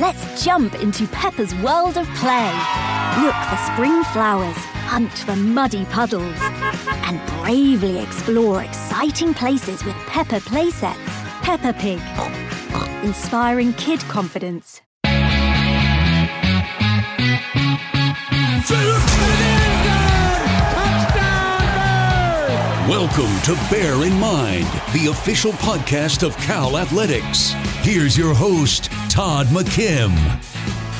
Let's jump into Peppa's world of play. Look for spring flowers, hunt for muddy puddles, and bravely explore exciting places with Peppa playsets. Peppa Pig, inspiring kid confidence. Welcome to Bear in Mind, the official podcast of Cal Athletics. Here's your host, Todd McKim.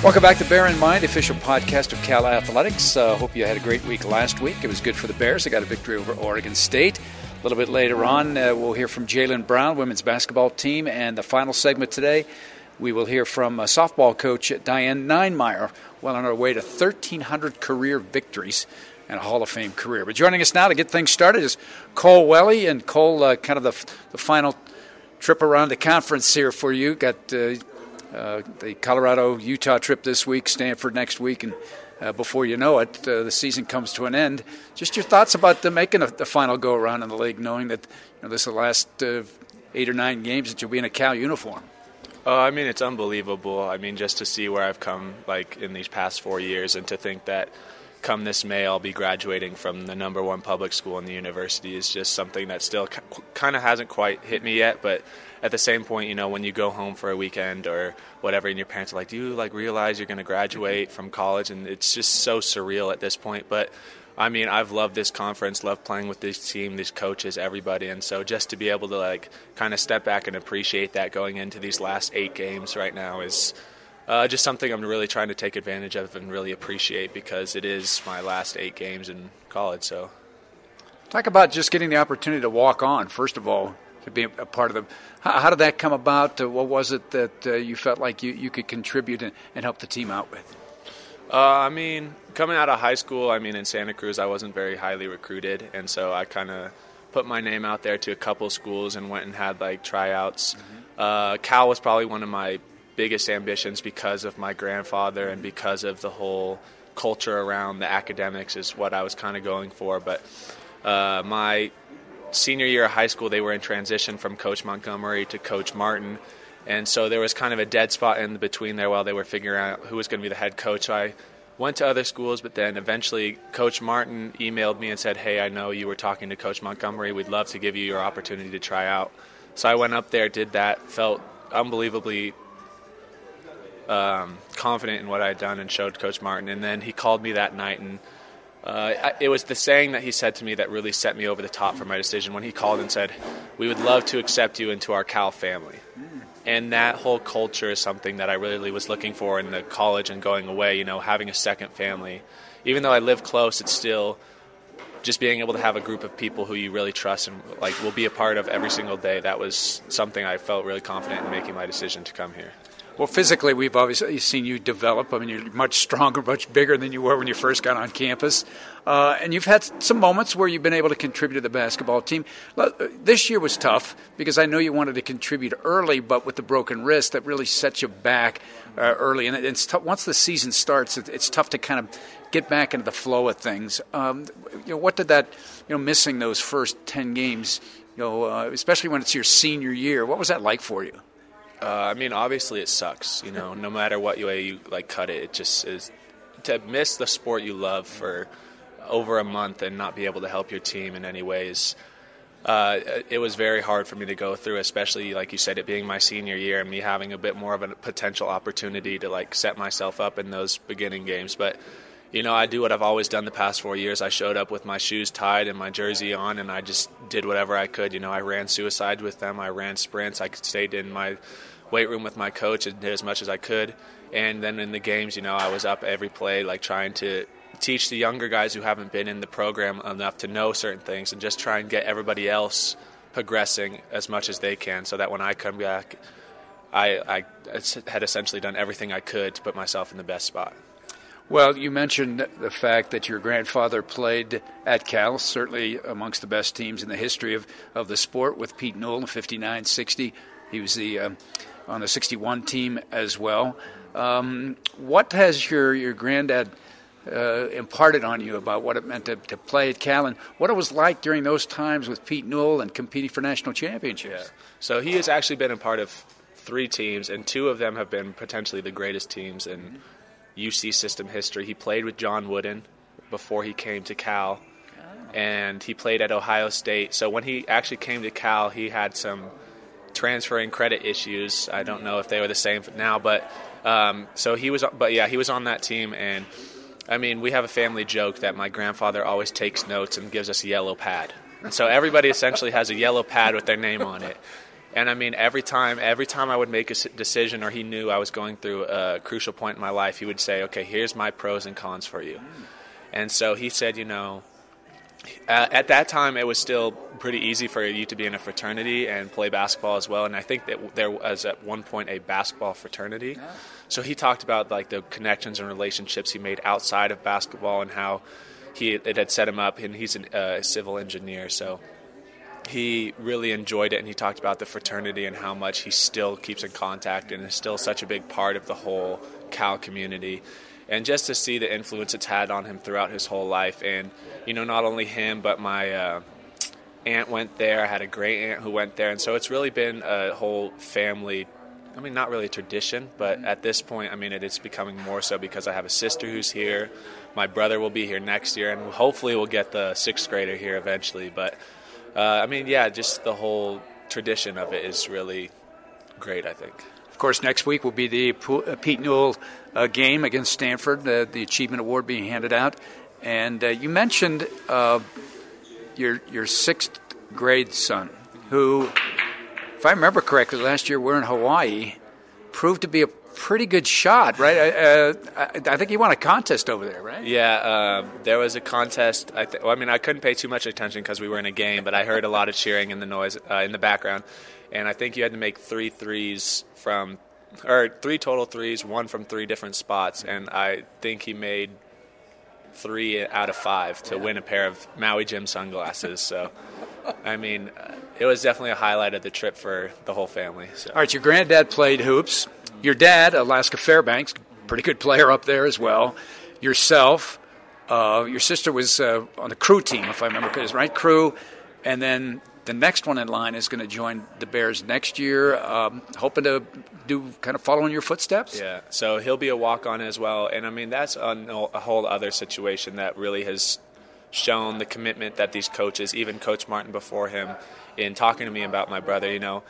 Welcome back to Bear in Mind, official podcast of Cal Athletics. Uh, hope you had a great week last week. It was good for the Bears. They got a victory over Oregon State. A little bit later on, uh, we'll hear from Jaelyn Brown, women's basketball team. And the final segment today, we will hear from uh, softball coach Diane Ninemire, well on our way to 1,300 career victories and a Hall of Fame career. But joining us now to get things started is Cole Welly, and Cole, uh, kind of the, the final trip around the conference here for you. Got uh, uh, the Colorado Utah trip this week, Stanford next week, and uh, before you know it, uh, the season comes to an end. Just your thoughts about the making a, the final go around in the league, knowing that you know, this is the last eight or nine games that you'll be in a Cal uniform. Uh, I mean, it's unbelievable. I mean, just to see where I've come, like in these past four years, and to think that come this May, I'll be graduating from the number one public school in the university is just something that still kind of hasn't quite hit me yet. But at the same point, you know, when you go home for a weekend or whatever, and your parents are like, "Do you like realize you're going to graduate from college?" And it's just so surreal at this point. But I mean, I've loved this conference, loved playing with this team, these coaches, everybody, and so just to be able to like kind of step back and appreciate that going into these last eight games right now is uh, just something I'm really trying to take advantage of and really appreciate because it is my last eight games in college. So, talk about just getting the opportunity to walk on. First of all, to be a part of the. How, how did that come about? Uh, what was it that uh, you felt like you, you could contribute and, and help the team out with? Uh, I mean, coming out of high school, I mean, in Santa Cruz, I wasn't very highly recruited, and so I kind of put my name out there to a couple schools and went and had like tryouts. Mm-hmm. Uh, Cal was probably one of my biggest ambitions because of my grandfather and because of the whole culture around the academics is what I was kind of going for. But uh, my senior year of high school, they were in transition from Coach Montgomery to Coach Martin. And so there was kind of a dead spot in between there while they were figuring out who was going to be the head coach. So I went to other schools, but then eventually Coach Martin emailed me and said, Hey, I know you were talking to Coach Montgomery. We'd love to give you your opportunity to try out. So I went up there, did that, felt unbelievably um, confident in what I had done and showed Coach Martin. And then he called me that night, and uh, it was the saying that he said to me that really set me over the top for my decision when he called and said, We would love to accept you into our Cal family. And that whole culture is something that I really was looking for in the college and going away, you know, having a second family even though I live close, it's still just being able to have a group of people who you really trust and like will be a part of every single day. That was something I felt really confident in making my decision to come here. Well, physically, we've obviously seen you develop. I mean, you're much stronger, much bigger than you were when you first got on campus. Uh, and you've had some moments where you've been able to contribute to the basketball team. This year was tough because I know you wanted to contribute early, but with the broken wrist, that really sets you back uh, early. And it's t- once the season starts, it's tough to kind of get back into the flow of things. Um, you know, what did that, you know, missing those first 10 games, you know, uh, especially when it's your senior year, what was that like for you? Uh, I mean, obviously it sucks. You know, no matter what way you like cut it, it just is to miss the sport you love for over a month and not be able to help your team in any ways. Uh, it was very hard for me to go through, especially like you said, it being my senior year and me having a bit more of a potential opportunity to like set myself up in those beginning games. But you know, I do what I've always done the past four years. I showed up with my shoes tied and my jersey on, and I just did whatever I could. You know, I ran suicides with them. I ran sprints. I stayed in my weight room with my coach and did as much as I could. And then in the games, you know, I was up every play, like trying to teach the younger guys who haven't been in the program enough to know certain things and just try and get everybody else progressing as much as they can so that when I come back, I, I had essentially done everything I could to put myself in the best spot. Well, you mentioned the fact that your grandfather played at Cal, certainly amongst the best teams in the history of, of the sport with Pete Newell in 59 60. He was the um, on the 61 team as well. Um, what has your, your granddad uh, imparted on you about what it meant to, to play at Cal and what it was like during those times with Pete Newell and competing for national championships? Yeah. So he has actually been a part of three teams, and two of them have been potentially the greatest teams in UC system history. He played with John Wooden before he came to Cal, and he played at Ohio State. So when he actually came to Cal, he had some transferring credit issues. I don't know if they were the same now, but um, so he was. But yeah, he was on that team, and I mean, we have a family joke that my grandfather always takes notes and gives us a yellow pad. And so everybody essentially has a yellow pad with their name on it. And I mean, every time, every time I would make a decision, or he knew I was going through a crucial point in my life, he would say, "Okay, here's my pros and cons for you." And so he said, you know, uh, at that time, it was still pretty easy for you to be in a fraternity and play basketball as well. And I think that there was at one point a basketball fraternity. So he talked about like the connections and relationships he made outside of basketball and how he it had set him up. And he's a uh, civil engineer, so he really enjoyed it. And he talked about the fraternity and how much he still keeps in contact and is still such a big part of the whole Cal community and just to see the influence it's had on him throughout his whole life. And you know, not only him, but my uh, aunt went there. I had a great aunt who went there, and so it's really been a whole family. I mean, not really a tradition, but at this point, I mean, it is becoming more so because I have a sister who's here. My brother will be here next year, and hopefully, we'll get the sixth grader here eventually. But uh, I mean, yeah, just the whole tradition of it is really great. I think. Of course, next week will be the uh, Pete Newell uh, game against Stanford, uh, the Achievement Award being handed out. And uh, you mentioned uh, your your sixth grade son, who, if I remember correctly, last year we're in Hawaii, proved to be a pretty good shot, right? Uh, I, think he won a contest over there, right? Yeah, uh, there was a contest. I, th- well, I mean, I couldn't pay too much attention because we were in a game, but I heard a lot of cheering in the noise uh, in the background and I think you had to make three threes from, or three total threes, one from three different spots, and I think he made three out of five to win a pair of Maui Jim sunglasses. So, I mean, uh, it was definitely a highlight of the trip for the whole family. So. All right, your granddad played hoops. Your dad, Alaska Fairbanks, pretty good player up there as well. Yourself, uh, your sister was uh, on the crew team, if I remember correctly, right? Crew, and then the next one in line is going to join the Bears next year, um, hoping to do kind of follow in your footsteps. Yeah, so he'll be a walk on as well. And I mean, that's a, a whole other situation that really has shown the commitment that these coaches, even Coach Martin before him, in talking to me about my brother, you know,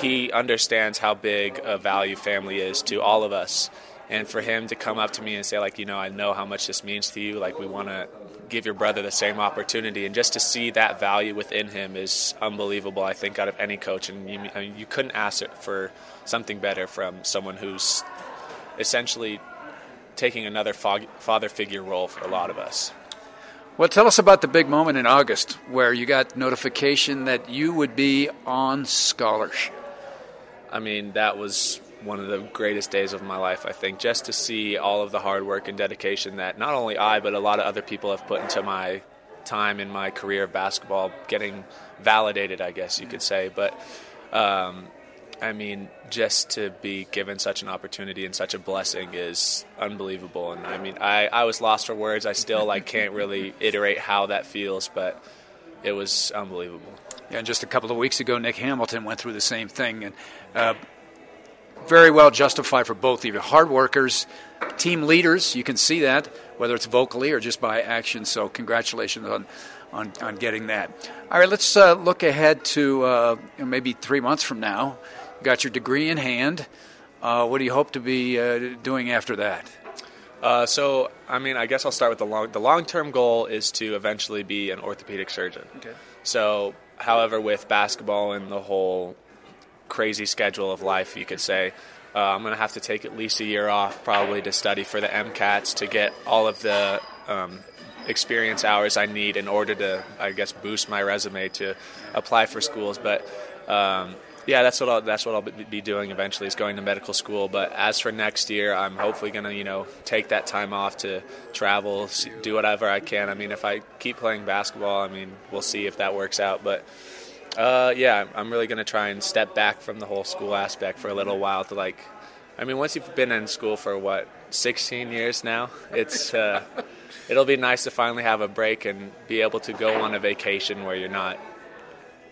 he understands how big a value family is to all of us. And for him to come up to me and say, like, you know, I know how much this means to you. Like, we want to give your brother the same opportunity. And just to see that value within him is unbelievable, I think, out of any coach. And you, I mean, you couldn't ask it for something better from someone who's essentially taking another fog- father figure role for a lot of us. Well, tell us about the big moment in August where you got notification that you would be on scholarship. I mean, that was one of the greatest days of my life, I think, just to see all of the hard work and dedication that not only I, but a lot of other people have put into my time in my career of basketball getting validated, I guess you could say. But um, I mean, just to be given such an opportunity and such a blessing is unbelievable. And I mean, I, I was lost for words. I still like can't really iterate how that feels, but it was unbelievable. Yeah, and just a couple of weeks ago, Nick Hamilton went through the same thing, and uh, very well justified for both of you. Hard workers, team leaders. You can see that whether it's vocally or just by action. So congratulations on on, on getting that. All right, let's uh, look ahead to uh, maybe three months from now. You got your degree in hand. Uh, what do you hope to be uh, doing after that? Uh, so, I mean, I guess I'll start with the long. The long-term goal is to eventually be an orthopedic surgeon. Okay. So, however, with basketball and the whole crazy schedule of life, you could say, uh, I'm going to have to take at least a year off, probably to study for the MCATs to get all of the um, experience hours I need in order to, I guess, boost my resume to apply for schools. But um, yeah, that's what I'll, that's what I'll be doing eventually is going to medical school. But as for next year, I'm hopefully going to you know take that time off to travel, do whatever I can. I mean, if I keep playing basketball, I mean, we'll see if that works out. But uh, yeah, I'm really going to try and step back from the whole school aspect for a little while to like. I mean, once you've been in school for what 16 years now, it's uh, it'll be nice to finally have a break and be able to go on a vacation where you're not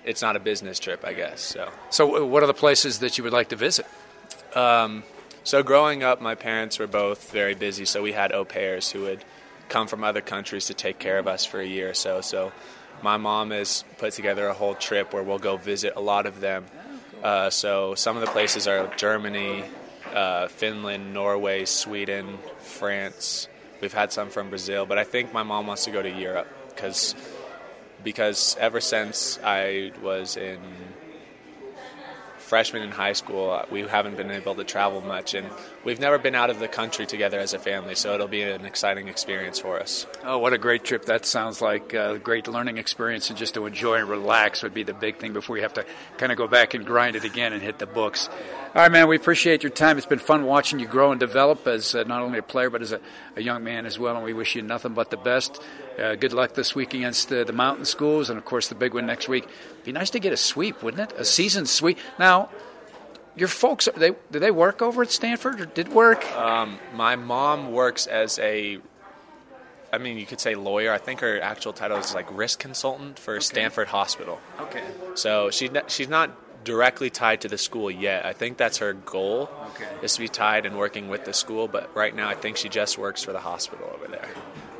it's not a business trip, I guess. So, so what are the places that you would like to visit? Um, so, growing up, my parents were both very busy, so we had au pairs who would come from other countries to take care of us for a year or so. So, my mom has put together a whole trip where we'll go visit a lot of them. Uh, so, some of the places are Germany, uh, Finland, Norway, Sweden, France. We've had some from Brazil, but I think my mom wants to go to Europe because because ever since I was in freshman in high school, uh, we haven't been able to travel much, and we've never been out of the country together as a family. So it'll be an exciting experience for us. Oh, what a great trip! That sounds like a great learning experience, and just to enjoy and relax would be the big thing before you have to kind of go back and grind it again and hit the books. All right, man. We appreciate your time. It's been fun watching you grow and develop as uh, not only a player but as a, a, young man as well. And we wish you nothing but the best. Uh, good luck this week against the, the mountain schools, and of course the big one next week. Be nice to get a sweep, wouldn't it? A season sweep. Now, your folks, they do they work over at Stanford or did work? Um, my mom works as a, I mean, you could say lawyer. I think her actual title is like risk consultant for okay. Stanford Hospital. Okay. So she she's not directly tied to the school yet. I think that's her goal okay. is to be tied and working with the school. But right now, I think she just works for the hospital over there.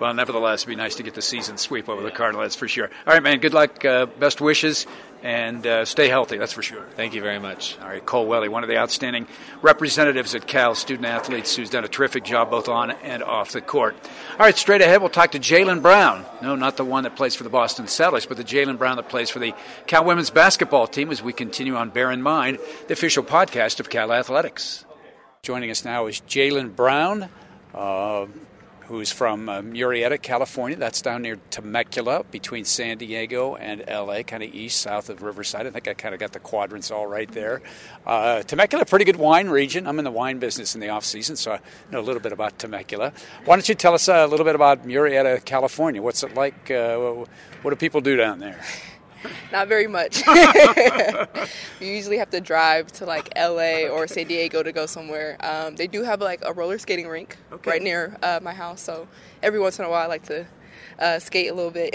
Well, nevertheless, it'd be nice to get the season sweep over yeah. the Cardinal. That's for sure. All right, man. Good luck. Uh, best wishes, and uh, stay healthy. That's for sure. Thank you very much. All right, Cole Welly, one of the outstanding representatives at Cal, student athletes, who's done a terrific job both on and off the court. All right, straight ahead, we'll talk to Jaelyn Brown. No, not the one that plays for the Boston Celtics, but the Jaelyn Brown that plays for the Cal women's basketball team. As we continue on, bear in mind the official podcast of Cal Athletics. Joining us now is Jaelyn Brown. Uh, who's from uh, Murrieta, California. That's down near Temecula, between San Diego and LA, kind of east, south of Riverside. I think I kind of got the quadrants all right there. Uh, Temecula, pretty good wine region. I'm in the wine business in the off season, so I know a little bit about Temecula. Why don't you tell us a little bit about Murrieta, California? What's it like? Uh, what do people do down there? Not very much. you usually have to drive to like LA or San Diego to go somewhere. Um, they do have like a roller skating rink okay. right near uh, my house, so every once in a while I like to uh, skate a little bit.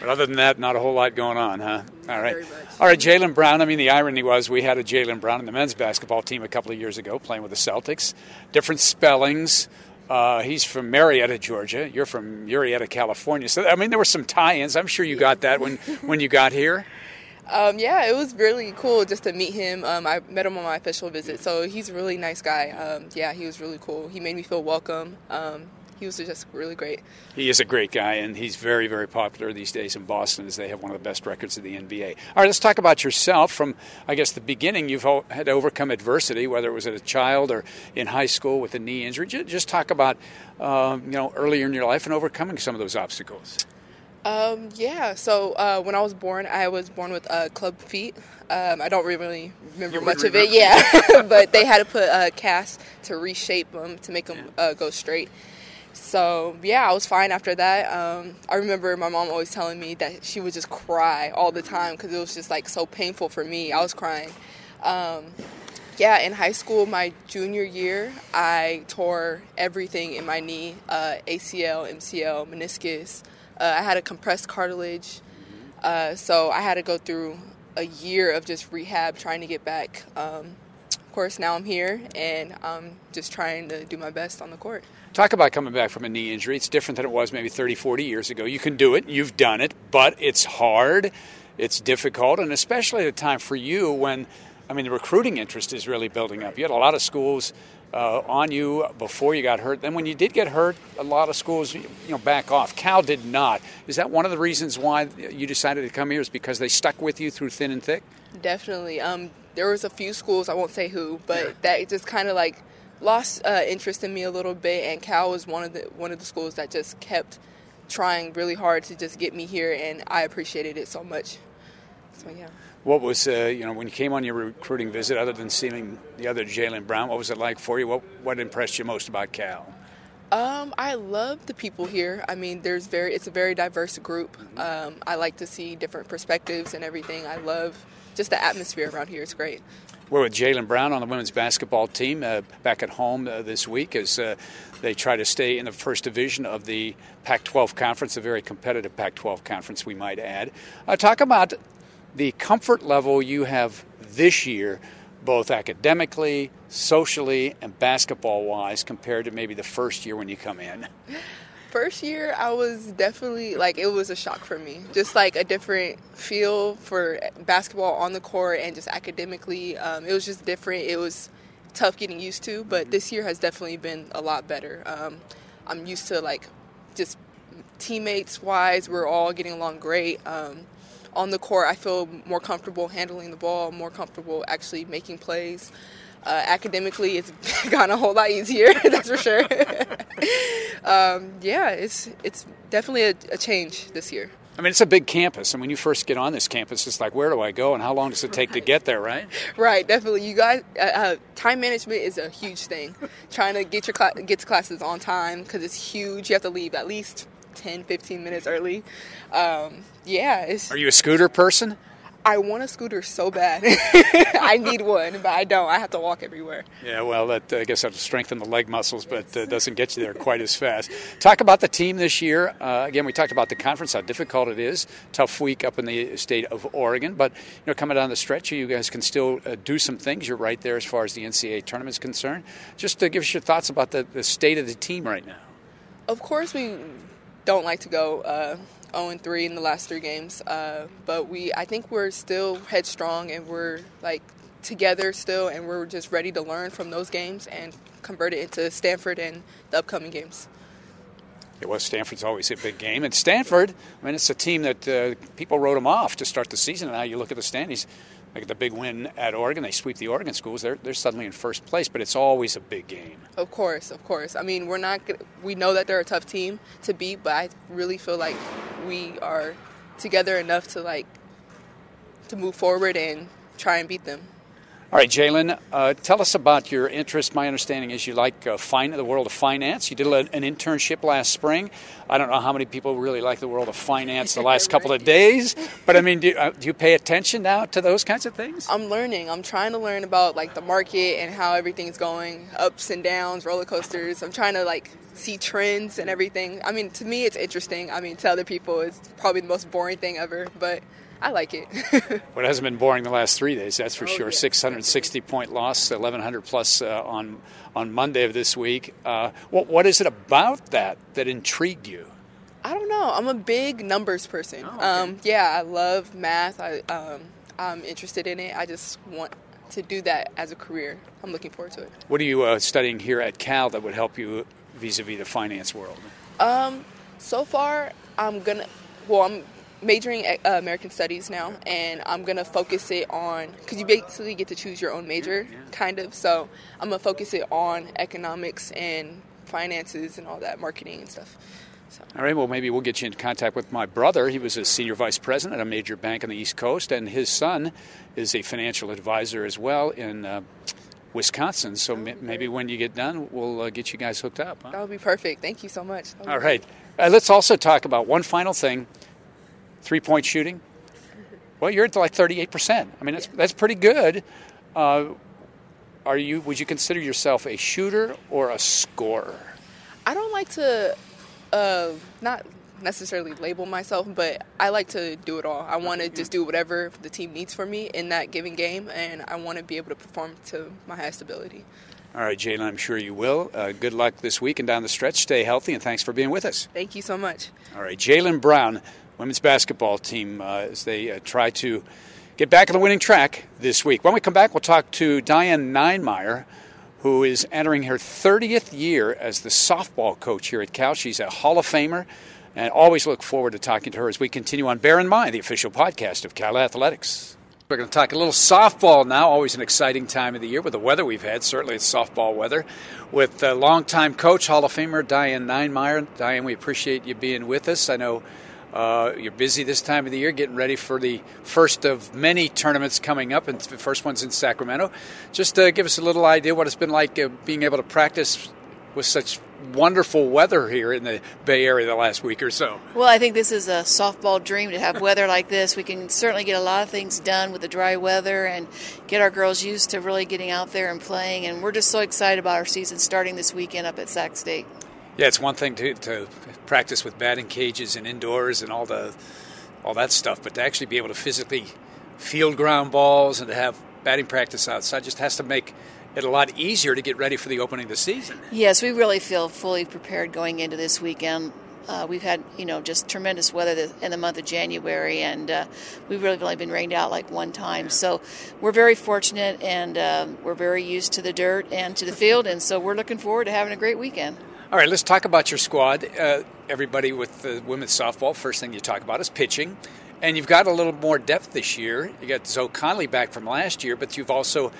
but other than that, not a whole lot going on, huh? All right. All right, Jaelyn Brown. I mean, the irony was we had a Jaylen Brown in the men's basketball team a couple of years ago playing with the Celtics. Different spellings. Uh, he's from Marietta, Georgia. You're from Murrieta, California. So, I mean, there were some tie-ins. I'm sure you got that when, when you got here. Um, yeah, it was really cool just to meet him. Um, I met him on my official visit, so he's a really nice guy. Um, yeah, he was really cool. He made me feel welcome. He was just really great. He is a great guy, and he's very, very popular these days in Boston as they have one of the best records in the NBA. All right, let's talk about yourself. From, I guess, the beginning, you've had to overcome adversity, whether it was as a child or in high school with a knee injury. Just talk about, um, you know, earlier in your life and overcoming some of those obstacles. Um, yeah, so uh, when I was born, I was born with uh, club feet. Um, I don't really remember You much wouldn't of it, yeah, but they had to put a cast to reshape them to make them uh, go straight. So yeah, I was fine after that. Um, I remember my mom always telling me that she would just cry all the time because it was just like so painful for me. I was crying. Um, yeah, in high school, my junior year, I tore everything in my knee: uh, ACL, MCL, meniscus. Uh, I had a compressed cartilage, uh, so I had to go through a year of just rehab trying to get back. Um, of course, now I'm here and I'm just trying to do my best on the court. Talk about coming back from a knee injury. It's different than it was maybe 30, 40 years ago. You can do it, you've done it, but it's hard, it's difficult, and especially at a time for you when, I mean, the recruiting interest is really building up. You had a lot of schools uh, on you before you got hurt. Then when you did get hurt, a lot of schools, you know, back off. Cal did not. Is that one of the reasons why you decided to come here? Is because they stuck with you through thin and thick? Definitely. Um, there was a few schools, I won't say who, but that just kind of like lost uh, interest in me a little bit, and Cal was one of the one of the schools that just kept trying really hard to just get me here, and I appreciated it so much. So yeah. What was, uh, you know, when you came on your recruiting visit, other than seeing the other Jaylen Brown, what was it like for you? What, what impressed you most about Cal? Um, I love the people here. I mean, there's very it's a very diverse group. Um, I like to see different perspectives and everything. I love just the atmosphere around here. It's great. We're with Jaelyn Brown on the women's basketball team uh, back at home uh, this week as uh, they try to stay in the first division of the Pac 12 conference, a very competitive Pac 12 conference, we might add. Uh, talk about the comfort level you have this year, both academically, socially, and basketball wise, compared to maybe the first year when you come in. First year, I was definitely like it was a shock for me. Just like a different feel for basketball on the court and just academically, um, it was just different. It was tough getting used to, but this year has definitely been a lot better. Um, I'm used to like just teammates wise, we're all getting along great. Um, on the court, I feel more comfortable handling the ball, more comfortable actually making plays. Uh, academically, it's gotten a whole lot easier, that's for sure. um, yeah, it's it's definitely a, a change this year. I mean, it's a big campus, and when you first get on this campus, it's like, where do I go, and how long does it take to get there, right? Right, definitely. You guys, uh, uh, time management is a huge thing. Trying to get your cla- get to classes on time because it's huge. You have to leave at least 10, 15 minutes early. Um, yeah, it's. Are you a scooter person? I want a scooter so bad. I need one, but I don't. I have to walk everywhere. Yeah, well, that, I guess that'll strengthen the leg muscles, but uh, doesn't get you there quite as fast. Talk about the team this year. Uh, again, we talked about the conference, how difficult it is. Tough week up in the state of Oregon, but you know, coming down the stretch, you guys can still uh, do some things. You're right there as far as the NCAA tournament is concerned. Just to give us your thoughts about the, the state of the team right now. Of course, we don't like to go uh, 0 and 3 in the last three games, uh, but we I think we're still headstrong and we're like together still, and we're just ready to learn from those games and convert it into Stanford and the upcoming games. It was Stanford's always a big game, and Stanford. I mean, it's a team that uh, people wrote them off to start the season, and now you look at the standings. Like the big win at Oregon, they sweep the Oregon schools. They're they're suddenly in first place, but it's always a big game. Of course, of course. I mean, we're not. We know that they're a tough team to beat, but I really feel like we are together enough to like to move forward and try and beat them. All right, Jaelyn, uh, tell us about your interest. My understanding is you like uh, the world of finance. You did a, an internship last spring. I don't know how many people really like the world of finance the last couple of days, but I mean, do, uh, do you pay attention now to those kinds of things? I'm learning. I'm trying to learn about like the market and how everything's going, ups and downs, roller coasters. I'm trying to like see trends and everything. I mean, to me, it's interesting. I mean, to other people, it's probably the most boring thing ever, but I like it. well, it hasn't been boring the last three days, that's for Oh, sure. yeah. 660 point loss, 1100 plus uh, on on Monday of this week. Uh, what what is it about that that intrigued you? I don't know. I'm a big numbers person. Oh, okay. um, yeah, I love math. I um, I'm interested in it. I just want to do that as a career. I'm looking forward to it. What are you uh, studying here at Cal that would help you vis-a-vis the finance world? Um, so far, I'm gonna. Well, I'm majoring uh, American Studies now, and I'm gonna focus it on because you basically get to choose your own major, kind of. So I'm gonna focus it on economics and finances and all that, marketing and stuff. So All right, well, maybe we'll get you in contact with my brother. He was a senior vice president at a major bank on the East Coast, and his son is a financial advisor as well in uh, Wisconsin. So m- maybe when you get done, we'll uh, get you guys hooked up. huh? that would be perfect. Thank you so much. That would be All right. Uh, let's also talk about one final thing three point shooting. Well, you're at like 38%. I mean, that's, that's pretty good. Uh, are you? Would you consider yourself a shooter or a scorer? I don't like to, uh, not necessarily label myself, but I like to do it all. I want to just do whatever the team needs for me in that given game, and I want to be able to perform to my highest ability. All right, Jaelyn, I'm sure you will. Uh, good luck this week and down the stretch. Stay healthy, and thanks for being with us. Thank you so much. All right, Jaelyn Brown, women's basketball team, uh, as they uh, try to get back on the winning track this week. When we come back, we'll talk to Diane Ninemire, who is entering her 30th year as the softball coach here at Cal. She's a Hall of Famer, and always look forward to talking to her as we continue on Bear in Mind, the official podcast of Cal Athletics. We're going to talk a little softball now. Always an exciting time of the year with the weather we've had. Certainly, it's softball weather. With uh, longtime coach, Hall of Famer Diane Ninemire. Diane, we appreciate you being with us. I know uh, you're busy this time of the year, getting ready for the first of many tournaments coming up, and the first one's in Sacramento. Just uh, give us a little idea what it's been like uh, being able to practice with such wonderful weather here in the Bay Area the last week or so. Well, I think this is a softball dream to have weather like this. We can certainly get a lot of things done with the dry weather and get our girls used to really getting out there and playing. And we're just so excited about our season starting this weekend up at Sac State. Yeah, it's one thing to, to practice with batting cages and indoors and all the all that stuff, but to actually be able to physically field ground balls and to have batting practice outside just has to make it a lot easier to get ready for the opening of the season. Yes, we really feel fully prepared going into this weekend. Uh, we've had, you know, just tremendous weather in the month of January, and uh, we've really only been rained out like one time. So we're very fortunate, and um, we're very used to the dirt and to the field, and so we're looking forward to having a great weekend. All right, let's talk about your squad. Uh, everybody with the women's softball, first thing you talk about is pitching. And you've got a little more depth this year. You got Zoe Conley back from last year, but you've also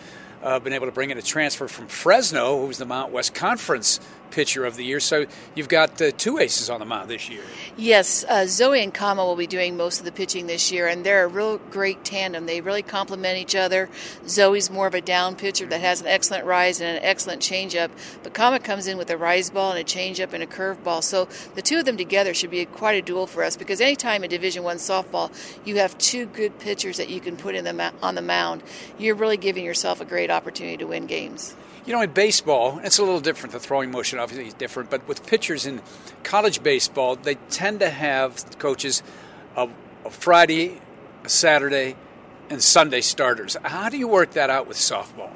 uh, been able to bring in a transfer from Fresno, who was the Mount West Conference pitcher of the year. So you've got uh, two aces on the mound this year. Yes, uh, Zoe and Kama will be doing most of the pitching this year, and they're a real great tandem. They really complement each other. Zoe's more of a down pitcher that has an excellent rise and an excellent changeup, but Kama comes in with a rise ball and a changeup and a curveball. So the two of them together should be quite a duel for us because anytime in Division One softball you have two good pitchers that you can put in the ma- on the mound, you're really giving yourself a great opportunity to win games. You know, in baseball, it's a little different. The throwing motion obviously is different, but with pitchers in college baseball, they tend to have coaches a, a Friday, a Saturday, and Sunday starters. How do you work that out with softball?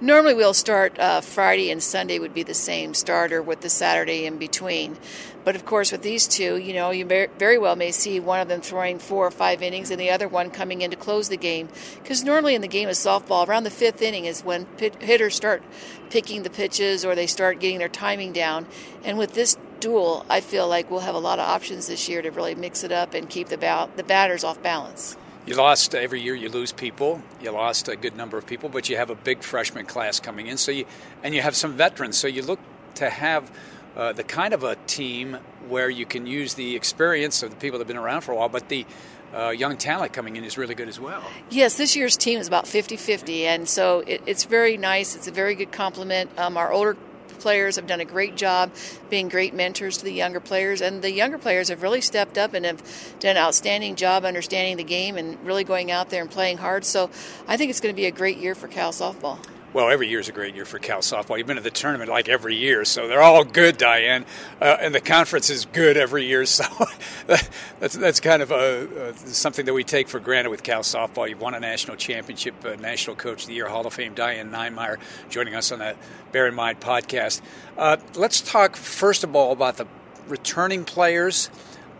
Normally, we'll start uh, Friday and Sunday would be the same starter with the Saturday in between. But of course, with these two, you know, you very well may see one of them throwing four or five innings and the other one coming in to close the game. Because normally in the game of softball, around the fifth inning is when pit, hitters start picking the pitches or they start getting their timing down. And with this duel, I feel like we'll have a lot of options this year to really mix it up and keep the, ba- the batters off balance. You lost every year. You lose people. You lost a good number of people, but you have a big freshman class coming in. So you and you have some veterans. So you look to have uh, the kind of a team where you can use the experience of the people that have been around for a while, but the uh, young talent coming in is really good as well. Yes, this year's team is about 50 50, and so it, it's very nice. It's a very good compliment. Um, our older players have done a great job being great mentors to the younger players, and the younger players have really stepped up and have done an outstanding job understanding the game and really going out there and playing hard. So I think it's going to be a great year for Cal softball. Well, every year is a great year for Cal softball. You've been to the tournament like every year, so they're all good, Diane. Uh, and the conference is good every year, so that's that's kind of a, something that we take for granted with Cal softball. You've won a national championship, uh, National Coach of the Year, Hall of Fame, Diane Ninemire, joining us on the Bear in Mind podcast. Uh, let's talk first of all about the returning players.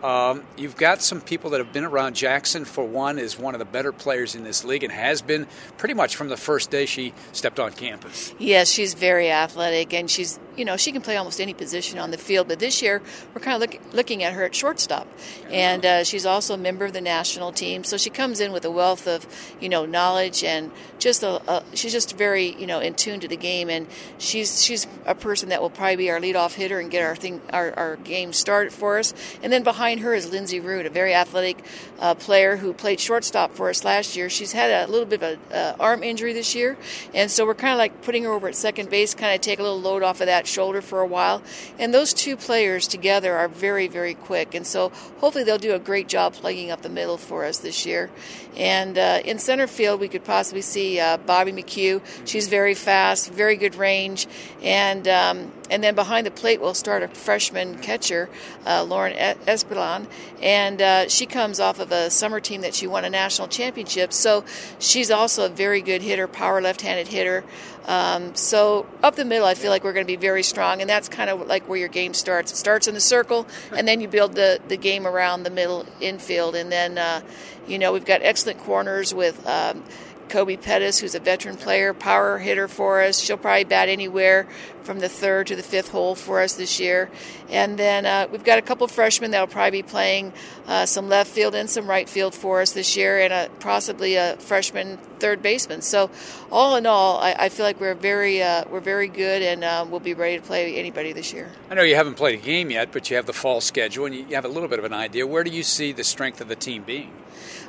Um, you've got some people that have been around. Jackson, for one, is one of the better players in this league and has been pretty much from the first day she stepped on campus. Yes, she's very athletic, and she's you know, she can play almost any position on the field. But this year, we're kind of look, looking at her at shortstop, and uh, she's also a member of the national team. So she comes in with a wealth of, you know, knowledge and just a, a she's just very, you know, in tune to the game. And she's she's a person that will probably be our leadoff hitter and get our thing our, our game started for us. And then behind her is Lindsay Root, a very athletic uh, player who played shortstop for us last year. She's had a little bit of an uh, arm injury this year, and so we're kind of like putting her over at second base, kind of take a little load off of that shoulder for a while. And those two players together are very, very quick. And so hopefully they'll do a great job plugging up the middle for us this year. And uh, in center field, we could possibly see uh, Bobby McHugh. She's very fast, very good range. And um, and then behind the plate, we'll start a freshman catcher, uh, Lauren Espelon. And uh, she comes off of a summer team that she won a national championship. So she's also a very good hitter, power left handed hitter. Um, so up the middle, I feel like we're going to be very strong, and that's kind of like where your game starts. It starts in the circle, and then you build the, the game around the middle infield, and then uh, you know we've got excellent corners with. Um, Kobe Pettis, who's a veteran player, power hitter for us. She'll probably bat anywhere from the third to the fifth hole for us this year. And then uh, we've got a couple freshmen that'll probably be playing uh, some left field and some right field for us this year, and a, possibly a freshman third baseman. So, all in all, I, I feel like we're very uh, we're very good, and uh, we'll be ready to play anybody this year. I know you haven't played a game yet, but you have the fall schedule, and you have a little bit of an idea. Where do you see the strength of the team being?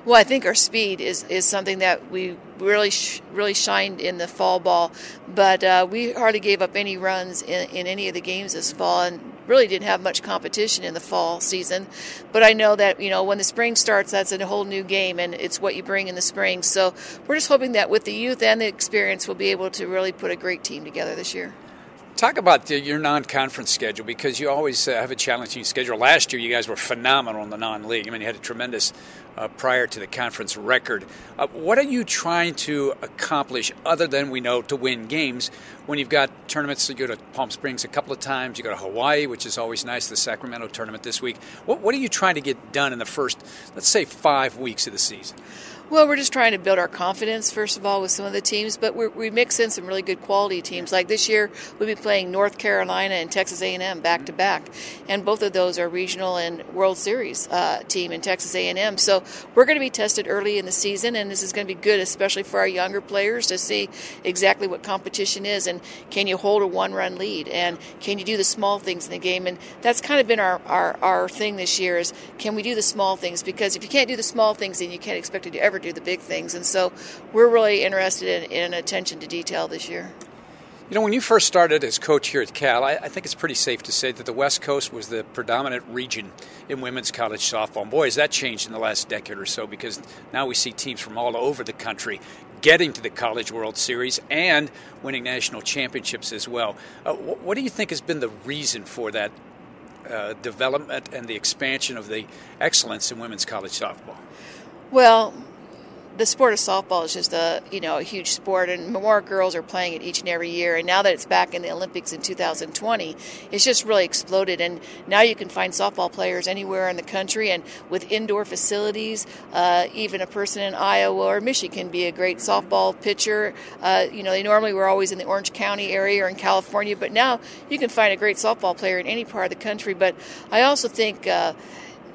Well, I think our speed is, is something that we really sh- really shined in the fall ball, but uh, we hardly gave up any runs in, in any of the games this fall, and really didn't have much competition in the fall season. But I know that you know when the spring starts, that's a whole new game, and it's what you bring in the spring. So we're just hoping that with the youth and the experience, we'll be able to really put a great team together this year. Talk about the, your non-conference schedule because you always uh, have a challenging schedule. Last year, you guys were phenomenal in the non-league. I mean, you had a tremendous uh, prior to the conference record. Uh, what are you trying to accomplish other than we know to win games? When you've got tournaments, you go to Palm Springs a couple of times, you go to Hawaii, which is always nice. The Sacramento tournament this week. What, what are you trying to get done in the first, let's say, five weeks of the season? Well, we're just trying to build our confidence, first of all, with some of the teams, but we mix in some really good quality teams. Like this year, we'll be playing North Carolina and Texas A&M back to back, and both of those are regional and World Series uh, team in Texas A&M. So we're going to be tested early in the season, and this is going to be good, especially for our younger players, to see exactly what competition is and can you hold a one-run lead, and can you do the small things in the game. And that's kind of been our, our, our thing this year is can we do the small things? Because if you can't do the small things, then you can't expect to do ever do the big things. And so we're really interested in, in attention to detail this year. You know, when you first started as coach here at Cal, I, I, think it's pretty safe to say that the West Coast was the predominant region in women's college softball. And boy, has that changed in the last decade or so because now we see teams from all over the country getting to the College World Series and winning national championships as well. Uh, what, what, do you think has been the reason for that uh, development and the expansion of the excellence in women's college softball? Well, the sport of softball is just a you know a huge sport, and more girls are playing it each and every year. And now that it's back in the Olympics in 2020, it's just really exploded. And now you can find softball players anywhere in the country, and with indoor facilities, uh, even a person in Iowa or Michigan can be a great softball pitcher. Uh, you know, they normally were always in the Orange County area or in California, but now you can find a great softball player in any part of the country. But I also think. Uh,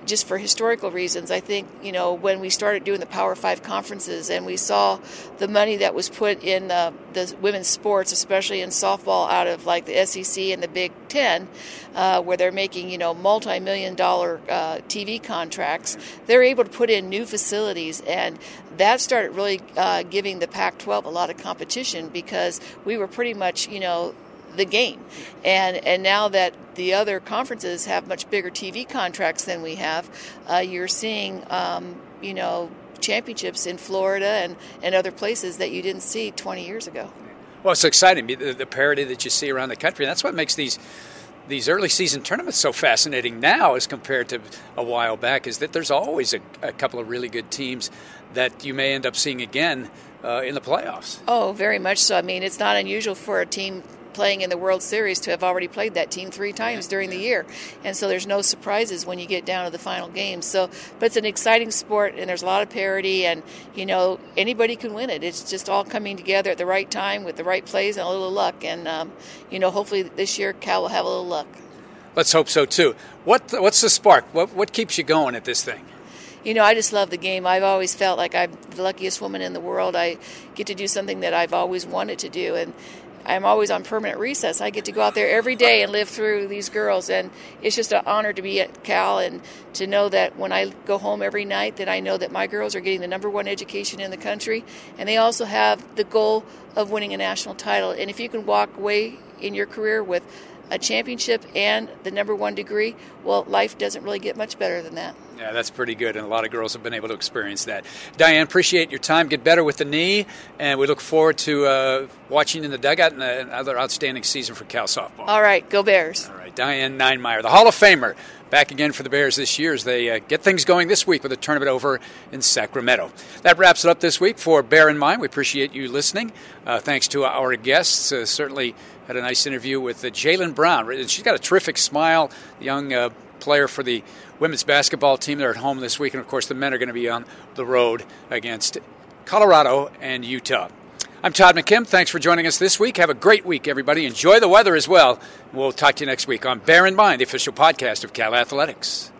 just for historical reasons. I think, you know, when we started doing the Power Five conferences and we saw the money that was put in uh, the women's sports, especially in softball, out of like the SEC and the Big Ten, uh, where they're making, you know, multi million dollar uh, TV contracts, they're able to put in new facilities. And that started really uh, giving the Pac 12 a lot of competition because we were pretty much, you know, the game. And and now that the other conferences have much bigger TV contracts than we have, uh, you're seeing um, you know championships in Florida and, and other places that you didn't see 20 years ago. Well, it's exciting the, the parity that you see around the country. That's what makes these these early season tournaments so fascinating now as compared to a while back is that there's always a, a couple of really good teams that you may end up seeing again uh, in the playoffs. Oh, very much so. I mean, it's not unusual for a team playing in the World Series to have already played that team three times during the year. And so there's no surprises when you get down to the final game. So, but it's an exciting sport and there's a lot of parity and, you know, anybody can win it. It's just all coming together at the right time with the right plays and a little luck. And, um, you know, hopefully this year Cal will have a little luck. Let's hope so too. What what's the spark? What what keeps you going at this thing? You know, I just love the game. I've always felt like I'm the luckiest woman in the world. I get to do something that I've always wanted to do, and I'm always on permanent recess. I get to go out there every day and live through these girls, and it's just an honor to be at Cal and to know that when I go home every night, that I know that my girls are getting the number one education in the country, and they also have the goal of winning a national title. And if you can walk away in your career with a championship and the number one degree, well, life doesn't really get much better than that. Yeah, that's pretty good, and a lot of girls have been able to experience that. Diane, appreciate your time. Get better with the knee, and we look forward to uh, watching in the dugout and another outstanding season for Cal softball. All right, go Bears. All right, Diane Ninemire, the Hall of Famer, back again for the Bears this year as they uh, get things going this week with a tournament over in Sacramento. That wraps it up this week for Bear in Mind. We appreciate you listening. Uh, thanks to our guests. Uh, certainly had a nice interview with uh, Jaelyn Brown. She's got a terrific smile, young uh, player for the women's basketball team. They're at home this week, and of course, the men are going to be on the road against Colorado and Utah. I'm Todd McKim. Thanks for joining us this week. Have a great week, everybody. Enjoy the weather as well. We'll talk to you next week on Bear in Mind, the official podcast of Cal Athletics.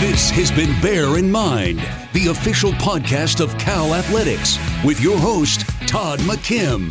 This has been Bear in Mind, the official podcast of Cal Athletics, with your host, Todd McKim.